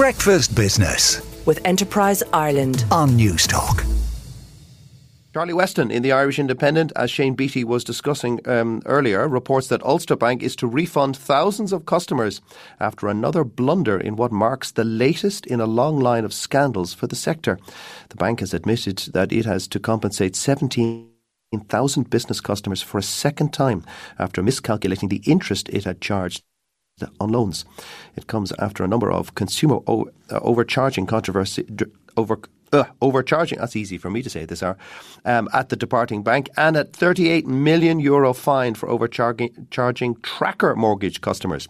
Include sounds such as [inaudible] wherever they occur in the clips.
Breakfast Business with Enterprise Ireland on Newstalk. Charlie Weston in the Irish Independent, as Shane Beatty was discussing um, earlier, reports that Ulster Bank is to refund thousands of customers after another blunder in what marks the latest in a long line of scandals for the sector. The bank has admitted that it has to compensate 17,000 business customers for a second time after miscalculating the interest it had charged on loans. It comes after a number of consumer o- uh, overcharging controversy over uh, overcharging, that's easy for me to say this are, um, at the departing bank and a 38 million euro fine for overcharging charging tracker mortgage customers.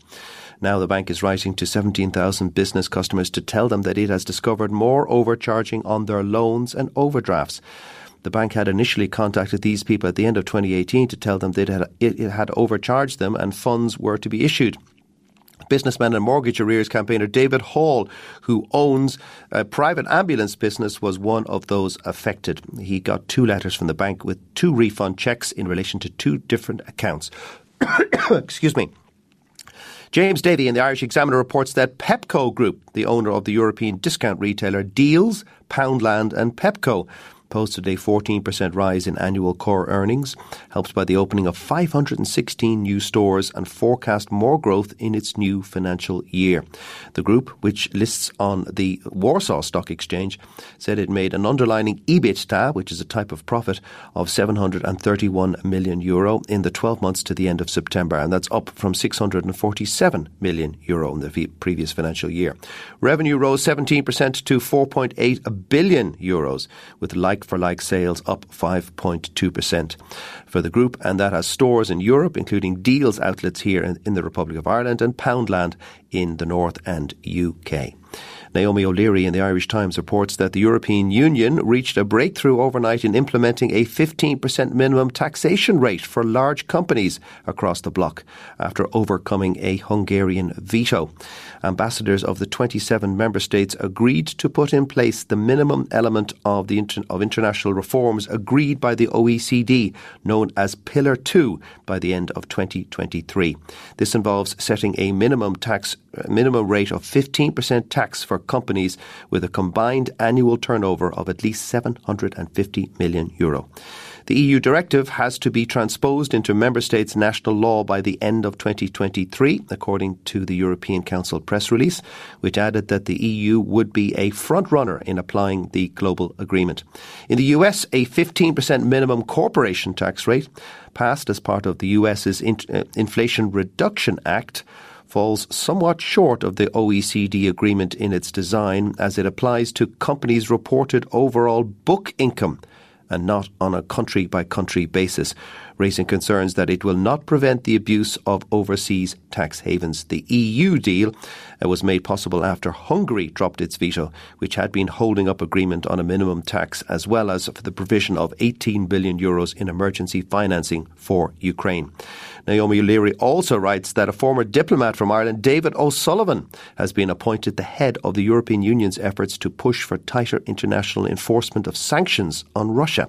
Now the bank is writing to 17,000 business customers to tell them that it has discovered more overcharging on their loans and overdrafts. The bank had initially contacted these people at the end of 2018 to tell them that it had overcharged them and funds were to be issued businessman and mortgage arrears campaigner David Hall, who owns a private ambulance business, was one of those affected. He got two letters from the bank with two refund checks in relation to two different accounts. [coughs] Excuse me. James Davey in the Irish Examiner reports that Pepco Group, the owner of the European discount retailer Dealz, Poundland, and Pepco, posted a 14% rise in annual core earnings, helped by the opening of 516 new stores and forecast more growth in its new financial year. The group, which lists on the Warsaw Stock Exchange, said it made an underlying EBITDA, which is a type of profit, of 731 million euro in the 12 months to the end of September, and that's up from 647 million euro in the previous financial year. Revenue rose 17% to 4.8 billion euros, with like like for like sales up 5.2% for the group, and that has stores in Europe, including Dealz outlets here in the Republic of Ireland and Poundland in the North and UK. Naomi O'Leary in the Irish Times reports that the European Union reached a breakthrough overnight in implementing a 15% minimum taxation rate for large companies across the bloc after overcoming a Hungarian veto. Ambassadors of the 27 member states agreed to put in place the minimum element of the inter- of international reforms agreed by the OECD, known as Pillar 2, by the end of 2023. This involves setting a minimum tax minimum rate of 15% tax for companies with a combined annual turnover of at least 750 million euro. The EU directive has to be transposed into member states' national law by the end of 2023, according to the European Council press release, which added that the EU would be a frontrunner in applying the global agreement. In the US, a 15% minimum corporation tax rate passed as part of the US's uh, Inflation Reduction Act falls somewhat short of the OECD agreement in its design as it applies to companies' reported overall book income and not on a country by country basis, raising concerns that it will not prevent the abuse of overseas tax havens. The EU deal was made possible after Hungary dropped its veto, which had been holding up agreement on a minimum tax as well as for the provision of 18 billion euros in emergency financing for Ukraine. Naomi O'Leary also writes that a former diplomat from Ireland, David O'Sullivan, has been appointed the head of the European Union's efforts to push for tighter international enforcement of sanctions on Russia.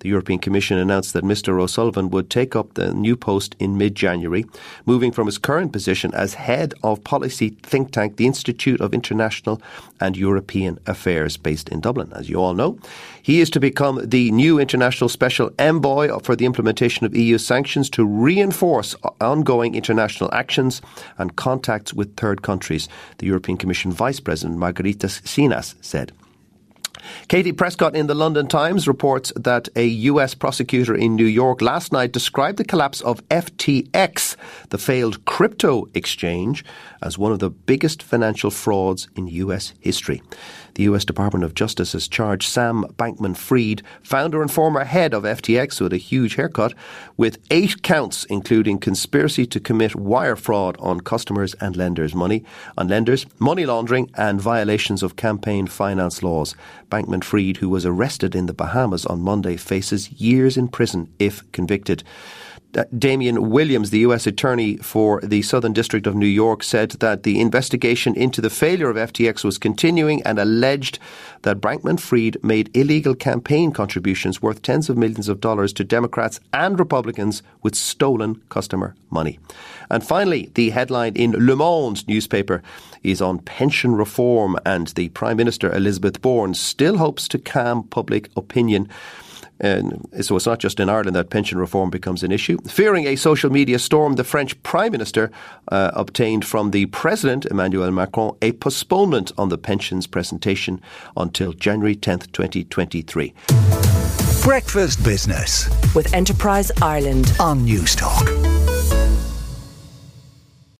The European Commission announced that Mr. O'Sullivan would take up the new post in mid January, moving from his current position as head of policy think tank, the Institute of International and European Affairs, based in Dublin. As you all know, he is to become the new international special envoy for the implementation of EU sanctions to reinforce ongoing international actions and contacts with third countries, the European Commission Vice President Margaritis Schinas said. Katie Prescott in the London Times reports that a US prosecutor in New York last night described the collapse of FTX, the failed crypto exchange, as one of the biggest financial frauds in US history. The US Department of Justice has charged Sam Bankman Fried, founder and former head of FTX with a huge haircut, with eight counts, including conspiracy to commit wire fraud on customers and lenders' money, on lenders, money laundering, and violations of campaign finance laws. Bankman Fried, who was arrested in the Bahamas on Monday, faces years in prison if convicted. Uh, Damian Williams, the U.S. Attorney for the Southern District of New York, said that the investigation into the failure of FTX was continuing and alleged that Brankman Fried made illegal campaign contributions worth tens of millions of dollars to Democrats and Republicans with stolen customer money. And finally, the headline in Le Monde newspaper is on pension reform, and the Prime Minister, Elizabeth Borne, still hopes to calm public opinion. And so it's not just in Ireland that pension reform becomes an issue. Fearing a social media storm, the French Prime Minister uh, obtained from the President, Emmanuel Macron, a postponement on the pensions presentation until January 10th, 2023. Breakfast Business with Enterprise Ireland on Newstalk.